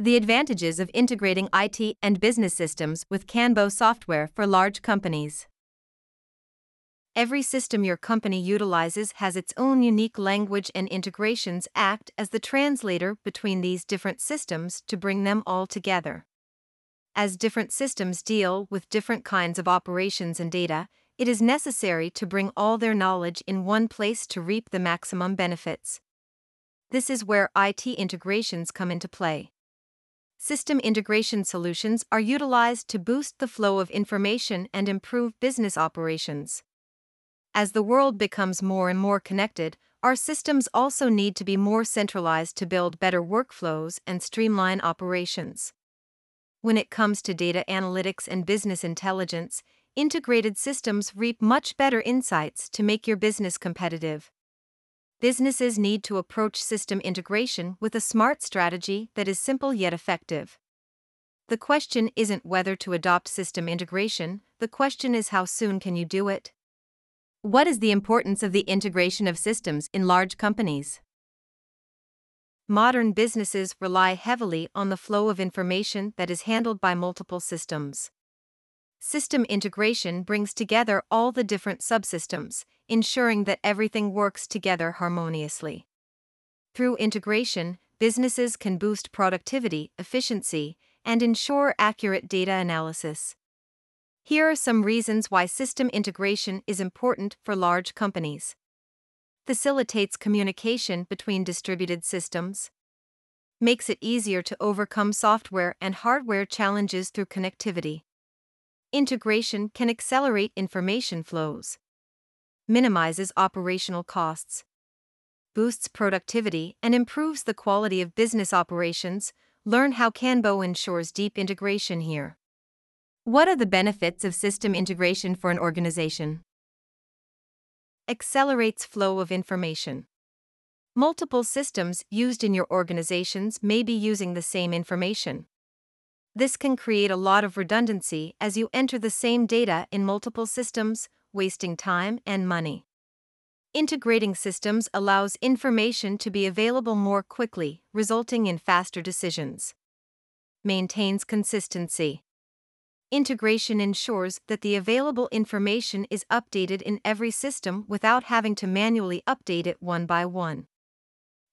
The advantages of integrating IT and business systems with KanBo software for large companies. Every system your company utilizes has its own unique language, and integrations act as the translator between these different systems to bring them all together. As different systems deal with different kinds of operations and data, it is necessary to bring all their knowledge in one place to reap the maximum benefits. This is where IT integrations come into play. System integration solutions are utilized to boost the flow of information and improve business operations. As the world becomes more and more connected, our systems also need to be more centralized to build better workflows and streamline operations. When it comes to data analytics and business intelligence, integrated systems reap much better insights to make your business competitive. Businesses need to approach system integration with a smart strategy that is simple yet effective. The question isn't whether to adopt system integration, the question is how soon can you do it? What is the importance of the integration of systems in large companies? Modern businesses rely heavily on the flow of information that is handled by multiple systems. System integration brings together all the different subsystems, ensuring that everything works together harmoniously. Through integration, businesses can boost productivity, efficiency, and ensure accurate data analysis. Here are some reasons why system integration is important for large companies. Facilitates communication between distributed systems. Makes it easier to overcome software and hardware challenges through connectivity Integration can accelerate information flows, minimizes operational costs, boosts productivity, and improves the quality of business operations. Learn how KanBo ensures deep integration here. What are the benefits of system integration for an organization? Accelerates flow of information. Multiple systems used in your organizations may be using the same information. This can create a lot of redundancy as you enter the same data in multiple systems, wasting time and money. Integrating systems allows information to be available more quickly, resulting in faster decisions. Maintains consistency. Integration ensures that the available information is updated in every system without having to manually update it one by one.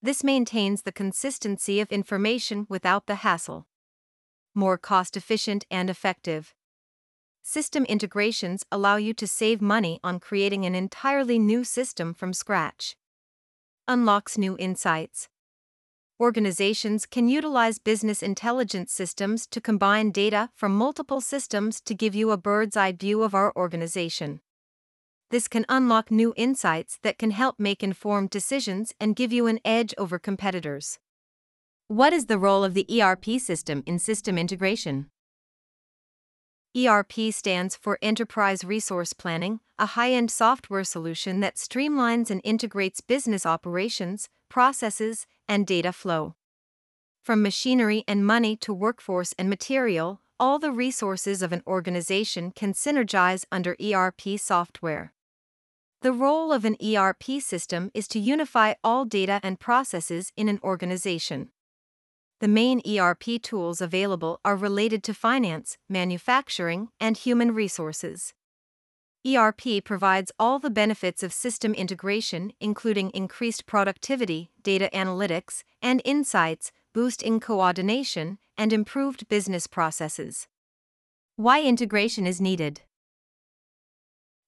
This maintains the consistency of information without the hassle more cost efficient and effective. System integrations allow you to save money on creating an entirely new system from scratch. Unlocks new insights. Organizations can utilize business intelligence systems to combine data from multiple systems to give you a bird's eye view of our organization. This can unlock new insights that can help make informed decisions and give you an edge over competitors. What is the role of the ERP system in system integration? ERP stands for Enterprise Resource Planning, a high end software solution that streamlines and integrates business operations, processes, and data flow. From machinery and money to workforce and material, all the resources of an organization can synergize under ERP software. The role of an ERP system is to unify all data and processes in an organization. The main ERP tools available are related to finance, manufacturing, and human resources. ERP provides all the benefits of system integration, including increased productivity, data analytics, and insights, boosting coordination, and improved business processes. Why integration is needed?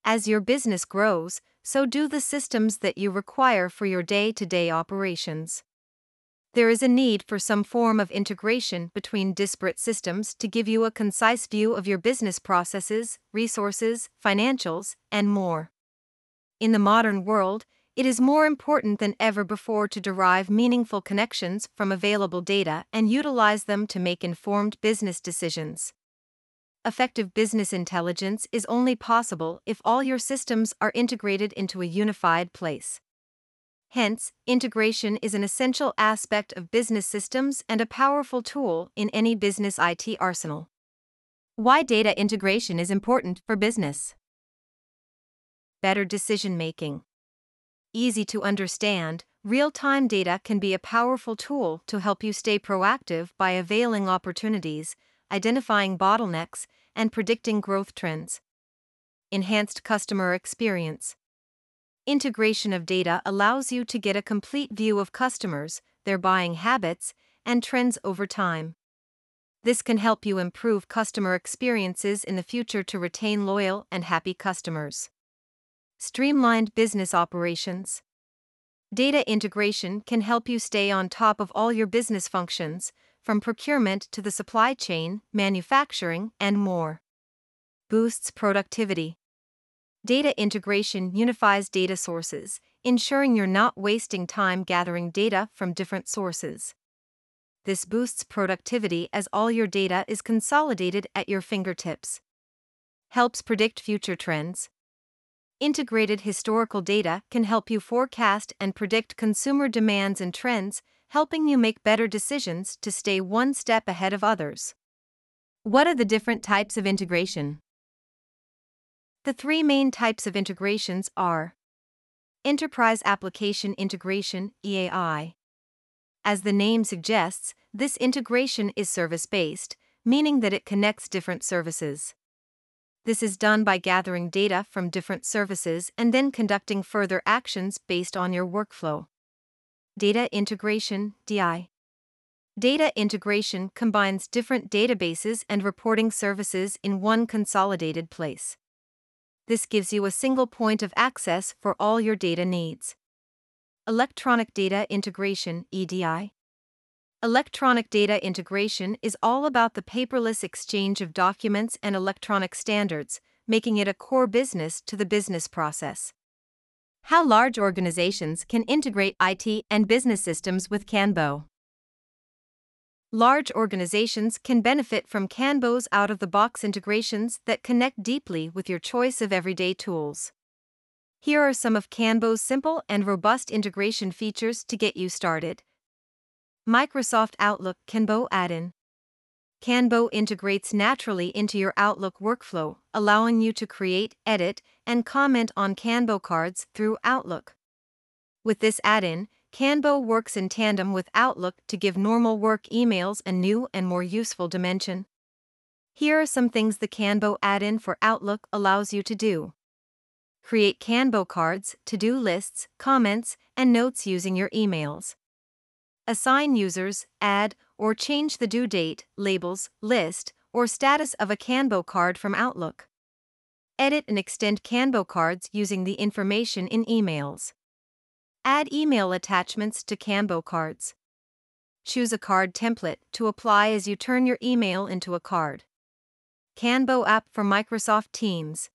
As your business grows, so do the systems that you require for your day to day operations there is a need for some form of integration between disparate systems to give you a concise view of your business processes, resources, financials, and more. In the modern world, it is more important than ever before to derive meaningful connections from available data and utilize them to make informed business decisions. Effective business intelligence is only possible if all your systems are integrated into a unified place. Hence, integration is an essential aspect of business systems and a powerful tool in any business IT arsenal. Why data integration is important for business. Better decision making. Easy to understand, Real time data can be a powerful tool to help you stay proactive by availing opportunities, identifying bottlenecks, and predicting growth trends. Enhanced customer experience. Integration of data allows you to get a complete view of customers, their buying habits, and trends over time. This can help you improve customer experiences in the future to retain loyal and happy customers. Streamlined business operations. Data integration can help you stay on top of all your business functions, from procurement to the supply chain, manufacturing, and more. Boosts productivity. Data integration unifies data sources, ensuring you're not wasting time gathering data from different sources. This boosts productivity as all your data is consolidated at your fingertips. Helps predict future trends. Integrated historical data can help you forecast and predict consumer demands and trends, helping you make better decisions to stay one step ahead of others. What are the different types of integration? The three main types of integrations are Enterprise Application Integration EAI. As the name suggests, this integration is service based, meaning that it connects different services. This is done by gathering data from different services and then conducting further actions based on your workflow. Data Integration DI. Data integration combines different databases and reporting services in one consolidated place. This gives you a single point of access for all your data needs. Electronic Data Integration EDI. Electronic data integration is all about the paperless exchange of documents and electronic standards, making it a core business to the business process. How large organizations can integrate IT and business systems with KanBo. Large organizations can benefit from KanBo's out of the box integrations that connect deeply with your choice of everyday tools. Here are some of KanBo's simple and robust integration features to get you started. Microsoft Outlook KanBo add in. KanBo integrates naturally into your Outlook workflow, allowing you to create, edit, and comment on KanBo cards through Outlook. With this add in, KanBo works in tandem with Outlook to give normal work emails a new and more useful dimension. Here are some things the KanBo add in for Outlook allows you to do. Create KanBo cards, to do lists, comments, and notes using your emails. Assign users, add, or change the due date, labels, list, or status of a KanBo card from Outlook. Edit and extend KanBo cards using the information in emails. Add email attachments to KanBo cards. Choose a card template to apply as you turn your email into a card. KanBo app for Microsoft Teams.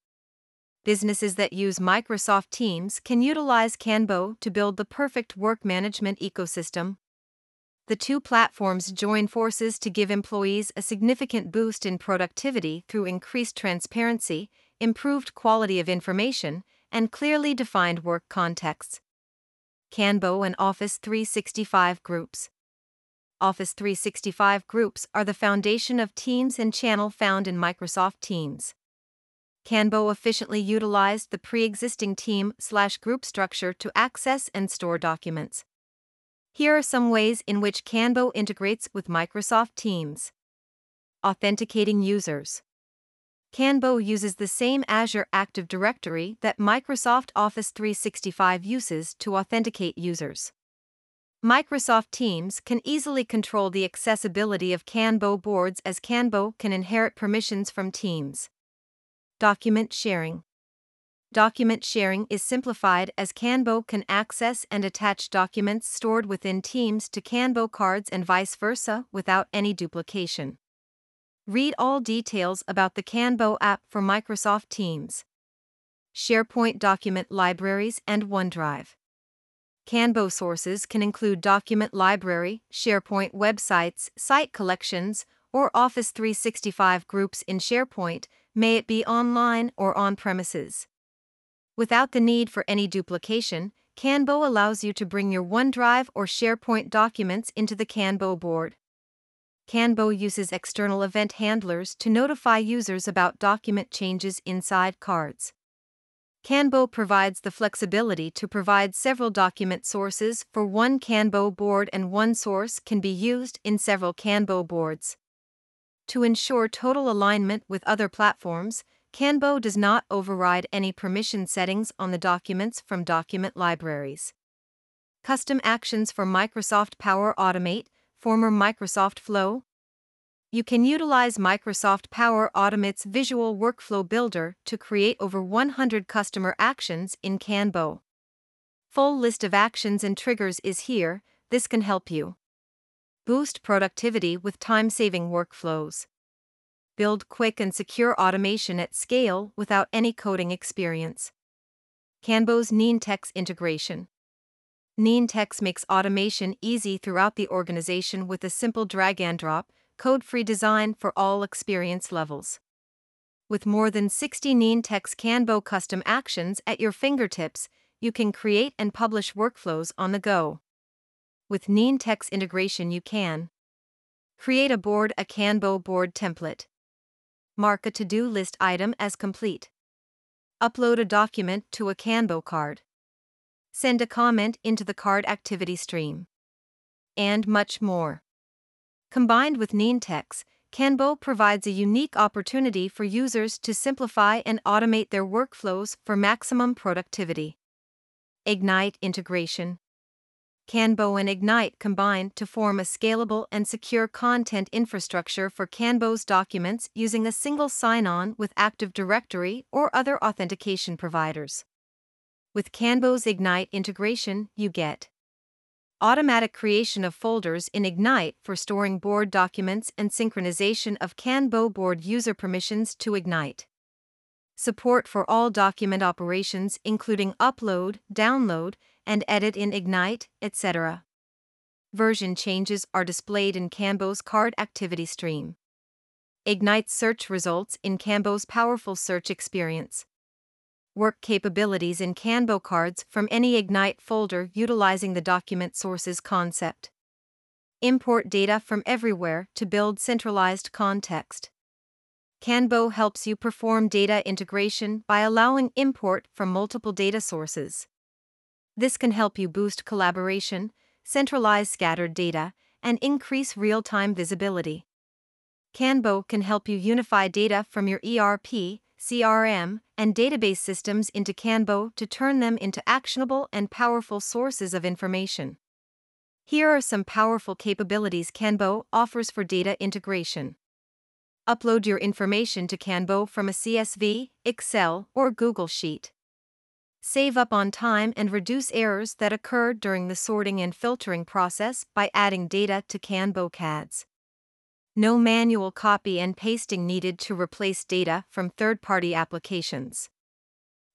Businesses that use Microsoft Teams can utilize KanBo to build the perfect work management ecosystem. The two platforms join forces to give employees a significant boost in productivity through increased transparency, improved quality of information, and clearly defined work contexts. KanBo and Office 365 groups. Office 365 groups are the foundation of Teams and channel found in Microsoft Teams. KanBo efficiently utilized the pre-existing team slash group structure to access and store documents. Here are some ways in which KanBo integrates with Microsoft Teams. Authenticating users. KanBo uses the same Azure Active Directory that Microsoft Office 365 uses to authenticate users. Microsoft Teams can easily control the accessibility of KanBo boards as KanBo can inherit permissions from Teams. Document sharing. Document sharing is simplified as KanBo can access and attach documents stored within Teams to KanBo cards and vice versa without any duplication. Read all details about the KanBo app for Microsoft Teams. SharePoint document libraries and OneDrive. KanBo sources can include document library, SharePoint websites, site collections, or Office 365 groups in SharePoint, may it be online or on premises. Without the need for any duplication, KanBo allows you to bring your OneDrive or SharePoint documents into the KanBo board. KanBo uses external event handlers to notify users about document changes inside cards. KanBo provides the flexibility to provide several document sources for one KanBo board and one source can be used in several KanBo boards. To ensure total alignment with other platforms, KanBo does not override any permission settings on the documents from document libraries. Custom actions for Microsoft Power Automate, former Microsoft Flow. You can utilize Microsoft Power Automate's Visual Workflow Builder to create over 100 customer actions in KanBo. Full list of actions and triggers is here, this can help you. Boost productivity with time saving workflows. Build quick and secure automation at scale without any coding experience. KanBo's Nintex integration. Nintex makes automation easy throughout the organization with a simple drag and drop, code free design for all experience levels. With more than 60 Nintex KanBo custom actions at your fingertips, you can create and publish workflows on the go. With Nintex integration, you can create a board, a KanBo board template, mark a to do list item as complete, upload a document to a KanBo card, send a comment into the card activity stream, and much more. Combined with Nintex, KanBo provides a unique opportunity for users to simplify and automate their workflows for maximum productivity. Egnyte integration. KanBo and Egnyte combine to form a scalable and secure content infrastructure for KanBo's documents using a single sign on with Active Directory or other authentication providers. With KanBo's Egnyte integration, you get automatic creation of folders in Egnyte for storing board documents and synchronization of KanBo board user permissions to Egnyte. Support for all document operations, including upload, download, and edit in Egnyte, etc. Version changes are displayed in KanBo's card activity stream. Egnyte search results in KanBo's powerful search experience. Work capabilities in KanBo cards from any Egnyte folder utilizing the document sources concept. Import data from everywhere to build centralized context. KanBo helps you perform data integration by allowing import from multiple data sources. This can help you boost collaboration, centralize scattered data, and increase real time visibility. KanBo can help you unify data from your ERP, CRM, and database systems into KanBo to turn them into actionable and powerful sources of information. Here are some powerful capabilities KanBo offers for data integration. Upload your information to KanBo from a CSV, Excel, or Google Sheet save up on time and reduce errors that occur during the sorting and filtering process by adding data to KanBo CADS. No manual copy and pasting needed to replace data from third party applications.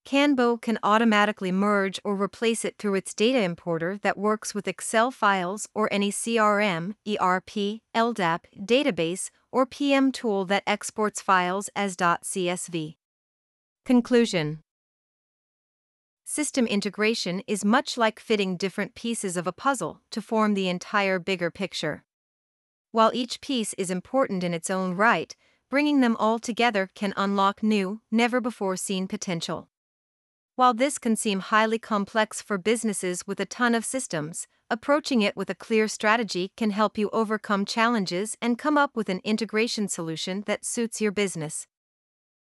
KanBo can automatically merge or replace it through its data importer that works with Excel files or any CRM, ERP, LDAP, database, or PM tool that exports files as .csv. Conclusion System integration is much like fitting different pieces of a puzzle to form the entire bigger picture. While each piece is important in its own right, bringing them all together can unlock new, never before seen potential. While this can seem highly complex for businesses with a ton of systems, approaching it with a clear strategy can help you overcome challenges and come up with an integration solution that suits your business.